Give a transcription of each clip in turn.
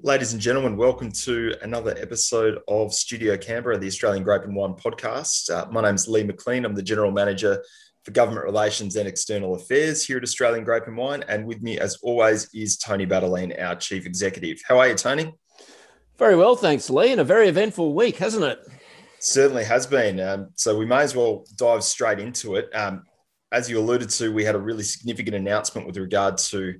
Ladies and gentlemen, welcome to another episode of Studio Canberra, the Australian Grape and Wine podcast. Uh, my name is Lee McLean. I'm the General Manager for Government Relations and External Affairs here at Australian Grape and Wine. And with me, as always, is Tony Battaglene, our Chief Executive. How are you, Tony? Very well, thanks, Lee. And a very eventful week, hasn't it? Certainly has been. Um, so we may as well dive straight into it. Um, as you alluded to, we had a really significant announcement with regard to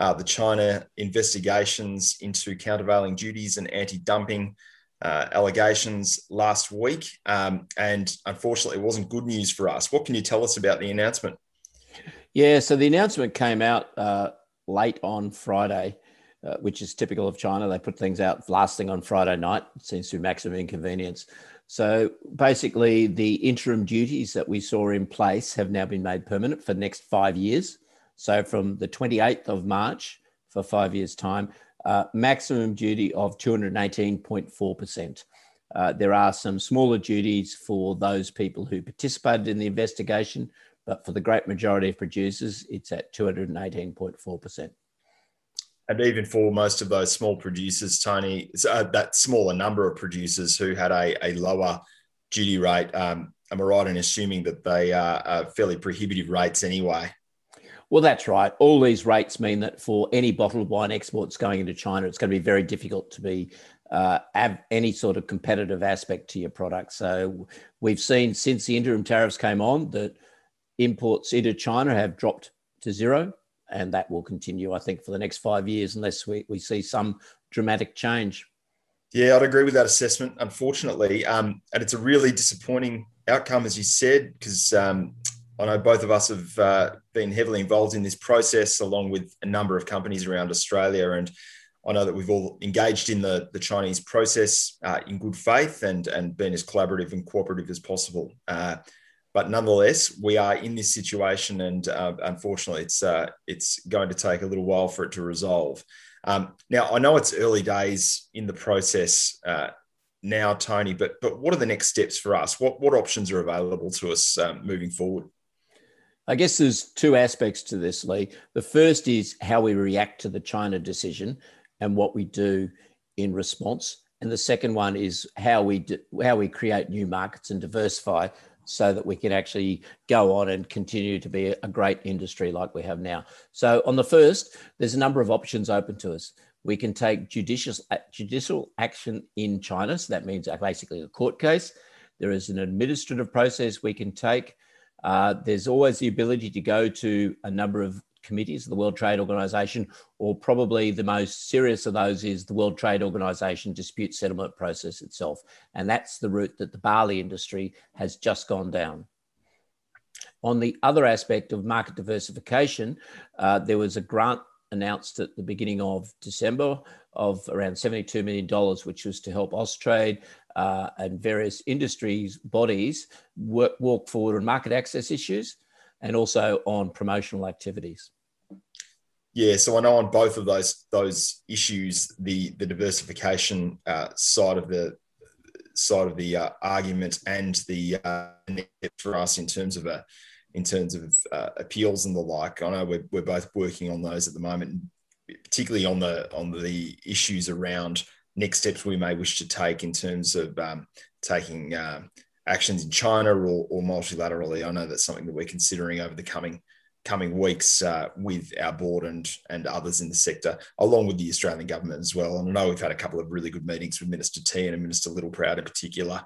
uh, the China investigations into countervailing duties and anti dumping uh, allegations last week. Um, and unfortunately, it wasn't good news for us. What can you tell us about the announcement? Yeah, so the announcement came out uh, late on Friday, uh, which is typical of China. They put things out last thing on Friday night, it seems to maximum inconvenience. So basically, the interim duties that we saw in place have now been made permanent for the next five years. So from the 28th of March for five years' time, uh, maximum duty of 218.4%. Uh, there are some smaller duties for those people who participated in the investigation, but for the great majority of producers, it's at 218.4%. And even for most of those small producers, Tony, uh, that smaller number of producers who had a, a lower duty rate, um, am I right in assuming that they are fairly prohibitive rates anyway? Well, that's right. All these rates mean that for any bottled wine exports going into China, it's going to be very difficult to be uh, have any sort of competitive aspect to your product. So we've seen since the interim tariffs came on that imports into China have dropped to zero, and that will continue, I think, for the next five years unless we, we see some dramatic change. Yeah, I'd agree with that assessment, unfortunately. Um, and it's a really disappointing outcome, as you said, because um, I know both of us have uh, been heavily involved in this process, along with a number of companies around Australia. And I know that we've all engaged in the, the Chinese process uh, in good faith and, and been as collaborative and cooperative as possible. Uh, but nonetheless, we are in this situation, and uh, unfortunately, it's uh, it's going to take a little while for it to resolve. Um, now, I know it's early days in the process uh, now, Tony, but but what are the next steps for us? What what options are available to us um, moving forward? I guess there's two aspects to this, Lee. The first is how we react to the China decision and what we do in response. And the second one is how we do, how we create new markets and diversify so that we can actually go on and continue to be a great industry like we have now. So on the first, there's a number of options open to us. We can take judicial judicial action in China. So that means basically a court case. There is an administrative process we can take uh, there's always the ability to go to a number of committees of the World Trade Organization, or probably the most serious of those is the World Trade Organization dispute settlement process itself. And that's the route that the barley industry has just gone down. On the other aspect of market diversification, uh, there was a grant announced at the beginning of December of around $72 million, which was to help Austrade uh, and various industries bodies work, walk forward on market access issues and also on promotional activities. Yeah, so I know on both of those those issues, the the diversification uh, side of the side of the uh, argument and the uh, for us in terms of a in terms of uh, appeals and the like. I know we're, we're both working on those at the moment, particularly on the on the issues around next steps we may wish to take in terms of um, taking uh, actions in China or, or, multilaterally. I know that's something that we're considering over the coming coming weeks uh, with our board and and others in the sector, along with the Australian government as well. And I know we've had a couple of really good meetings with Minister Tehan and Minister Littleproud in particular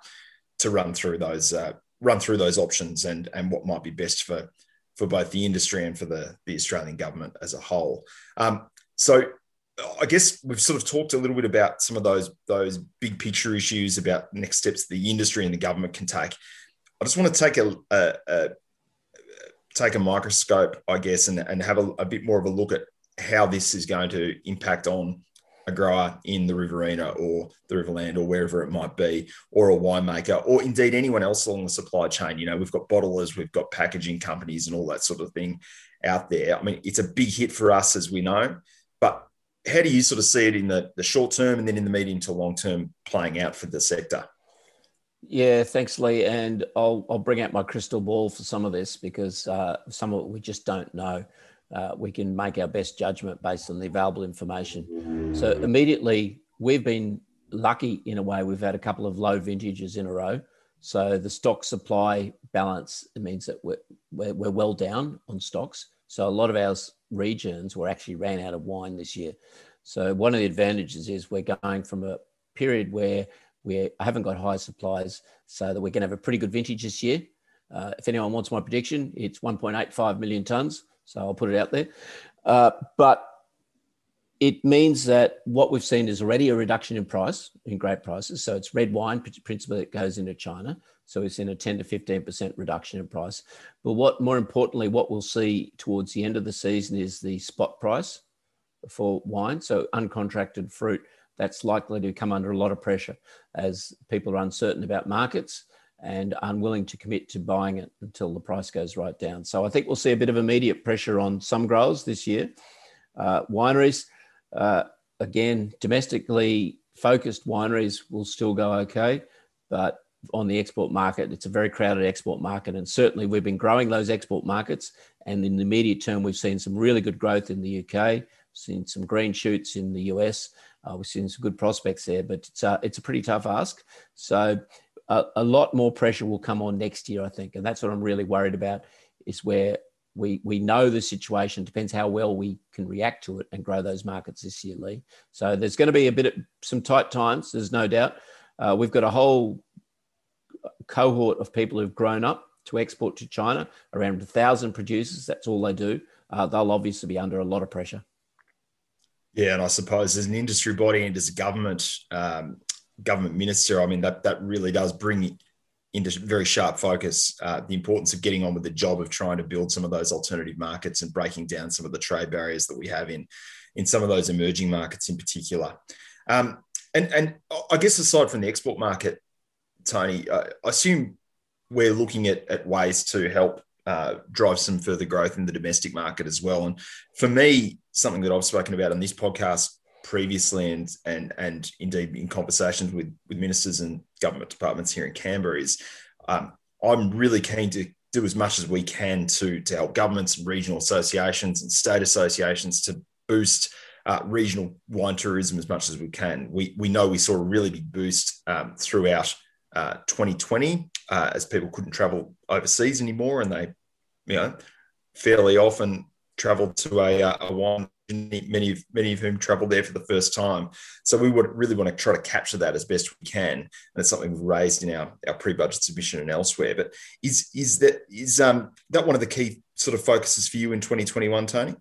to run through those uh, run through those options and and what might be best for for both the industry and for the the Australian government as a whole. Um, so I guess we've sort of talked a little bit about some of those those big picture issues about next steps the industry and the government can take. I just want to take a, a, a take a microscope, I guess, and, and have a, a, bit more of a look at how this is going to impact on a grower in the Riverina or the Riverland or wherever it might be, or a winemaker, or indeed anyone else along the supply chain. You know, we've got bottlers, we've got packaging companies, and all that sort of thing out there. I mean, it's a big hit for us, as we know, how do you sort of see it in the, the short term and then in the medium to long term playing out for the sector? Yeah, thanks, Lee. And I'll, I'll bring out my crystal ball for some of this because uh, some of it we just don't know. uh, we can make our best judgment based on the available information. So immediately, we've been lucky in a way. We've had a couple of low vintages in a row. So the stock supply balance means that we're, we're, we're well down on stocks. So a lot of our regions were actually ran out of wine this year. So one of the advantages is we're going from a period where we haven't got high supplies, so that we're going to have a pretty good vintage this year. Uh, if anyone wants my prediction, it's 1.85 million tons. So I'll put it out there. Uh, but it means that what we've seen is already a reduction in price, in grape prices. So it's red wine principally that goes into China. So we've seen a 10 to 15% reduction in price. But what more importantly, what we'll see towards the end of the season is the spot price for wine. So uncontracted fruit, that's likely to come under a lot of pressure as people are uncertain about markets and unwilling to commit to buying it until the price goes right down. So I think we'll see a bit of immediate pressure on some growers this year. Uh, wineries, uh, again, domestically focused wineries will still go okay, but on the export market, it's a very crowded export market. And certainly we've been growing those export markets. And in the immediate term, we've seen some really good growth in the UK, seen some green shoots in the US. Uh, we've seen some good prospects there, but it's a, it's a pretty tough ask. So a, a, lot more pressure will come on next year, I think. And that's what I'm really worried about is where we, we know the situation depends how well we can react to it and grow those markets this year, Lee. So there's going to be a bit of some tight times. There's no doubt. Uh, we've got a whole cohort of people who've grown up to export to China, around a thousand producers. That's all they do. Uh, they'll obviously be under a lot of pressure. Yeah, and I suppose as an industry body and as a government um, government minister, I mean that that really does bring into very sharp focus uh, the importance of getting on with the job of trying to build some of those alternative markets and breaking down some of the trade barriers that we have in in some of those emerging markets in particular. Um, and and I guess aside from the export market, Tony, I assume we're looking at, at ways to help uh, drive some further growth in the domestic market as well. And for me, something that I've spoken about on this podcast previously and and and indeed in conversations with with ministers and government departments here in Canberra is um, I'm really keen to do as much as we can to to help governments and regional associations and state associations to boost uh, regional wine tourism as much as we can. We we know we saw a really big boost um, throughout uh, 2020 uh, as people couldn't travel overseas anymore and they you know fairly often traveled to a, uh, a wine many of many of whom traveled there for the first time. So we would really want to try to capture that as best we can, and it's something we've raised in our, our pre-budget submission and elsewhere. But is is that is um that one of the key sort of focuses for you in 2021, Tony?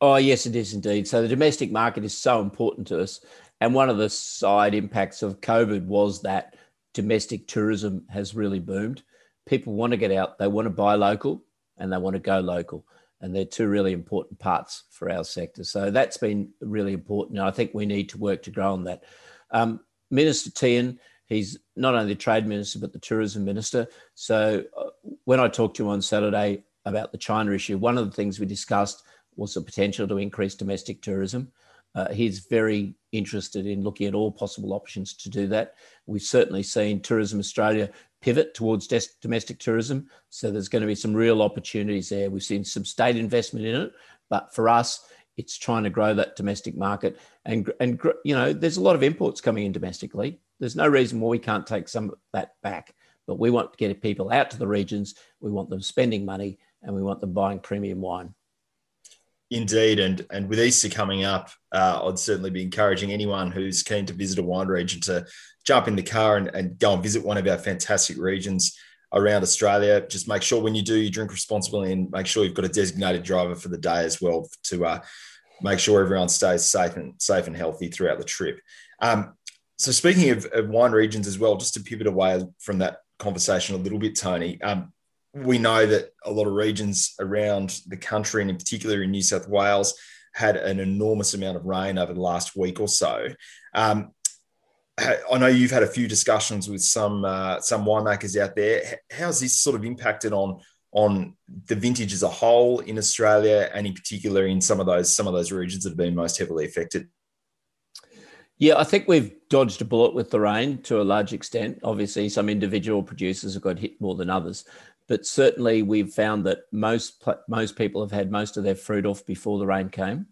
Oh yes, it is indeed. So the domestic market is so important to us, and one of the side impacts of COVID was that domestic tourism has really boomed. People want to get out, they want to buy local, and they want to go local and they're two really important parts for our sector. So that's been really important. And I think we need to work to grow on that. Um, minister Tehan, he's not only the trade minister, but the tourism minister. So uh, when I talked to him on Saturday about the China issue, one of the things we discussed was the potential to increase domestic tourism. Uh, he's very interested in looking at all possible options to do that. We've certainly seen Tourism Australia pivot towards domestic tourism. So there's going to be some real opportunities there. We've seen some state investment in it, but for us, it's trying to grow that domestic market. And, and you know, there's a lot of imports coming in domestically. There's no reason why we can't take some of that back. But we want to get people out to the regions. We want them spending money and we want them buying premium wine. Indeed, and and with Easter coming up, uh, I'd certainly be encouraging anyone who's keen to visit a wine region to jump in the car and, and go and visit one of our fantastic regions around Australia. Just make sure when you do, you drink responsibly, and make sure you've got a designated driver for the day as well to uh, make sure everyone stays safe and safe and healthy throughout the trip. Um, so, speaking of, of, wine regions as well, just to pivot away from that conversation a little bit, Tony. Um, we know that a lot of regions around the country, and in particular in New South Wales, had an enormous amount of rain over the last week or so. Um, I know you've had a few discussions with some uh, some winemakers out there. How's this sort of impacted on on the vintage as a whole in Australia, and in particular in some of those some of those regions that have been most heavily affected? Yeah, I think we've dodged a bullet with the rain to a large extent. Obviously, some individual producers have got hit more than others, but certainly we've found that most most people have had most of their fruit off before the rain came.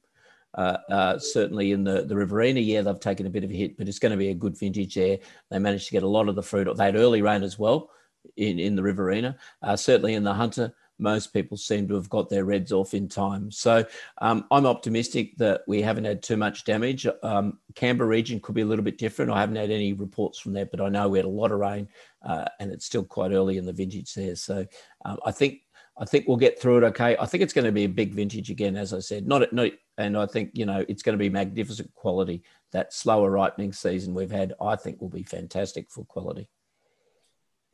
Uh, uh, certainly in the, the Riverina, yeah, they've taken a bit of a hit, but it's going to be a good vintage there. They managed to get a lot of the fruit. Off. They had early rain as well in, in the Riverina. Uh, certainly in the Hunter, most people seem to have got their reds off in time. So um, I'm optimistic that we haven't had too much damage. Um, Canberra region could be a little bit different. I haven't had any reports from there, but I know we had a lot of rain uh, and it's still quite early in the vintage there. So um, I think I think we'll get through it okay. I think it's going to be a big vintage again, as I said. Not, not, and I think you know it's going to be magnificent quality. That slower ripening season we've had, I think, will be fantastic for quality.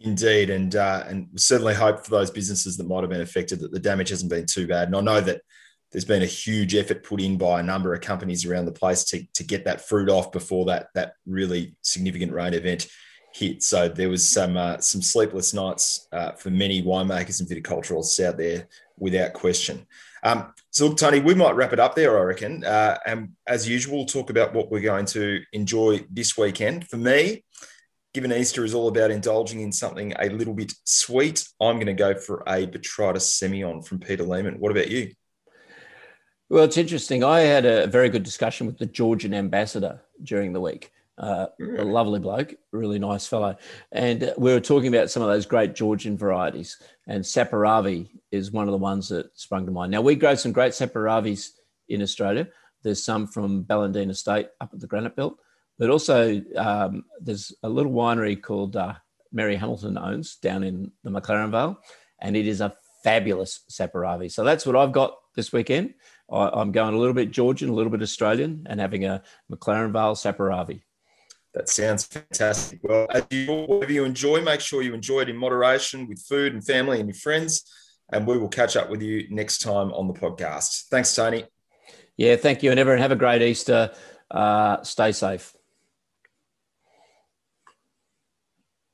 Indeed, and uh, and certainly hope for those businesses that might have been affected that the damage hasn't been too bad. And I know that there's been a huge effort put in by a number of companies around the place to, to get that fruit off before that that really significant rain event hit. So there was some uh, some sleepless nights uh, for many winemakers and viticulturalists out there, without question. Um, so, look, Tony, we might wrap it up there, I reckon. Uh, and as usual, talk about what we're going to enjoy this weekend. For me, given Easter is all about indulging in something a little bit sweet, I'm going to go for a Botrytis Semillon from Peter Lehmann. What about you? Well, it's interesting. I had a very good discussion with the Georgian ambassador during the week. Uh, a lovely bloke, really nice fellow. And we were talking about some of those great Georgian varieties. And Saperavi is one of the ones that sprung to mind. Now, we grow some great Saperavis in Australia. There's some from Ballandean Estate up at the Granite Belt. But also, um, there's a little winery called uh, Mary Hamilton owns down in the McLaren Vale, and it is a fabulous Saperavi. So that's what I've got this weekend. I, am going a little bit Georgian, a little bit Australian, and having a McLaren Vale Saperavi. That sounds fantastic. Well, as you, whatever you enjoy, make sure you enjoy it in moderation with food and family and your friends. And we will catch up with you next time on the podcast. Thanks, Tony. Yeah, thank you. And everyone have a great Easter. Uh, stay safe.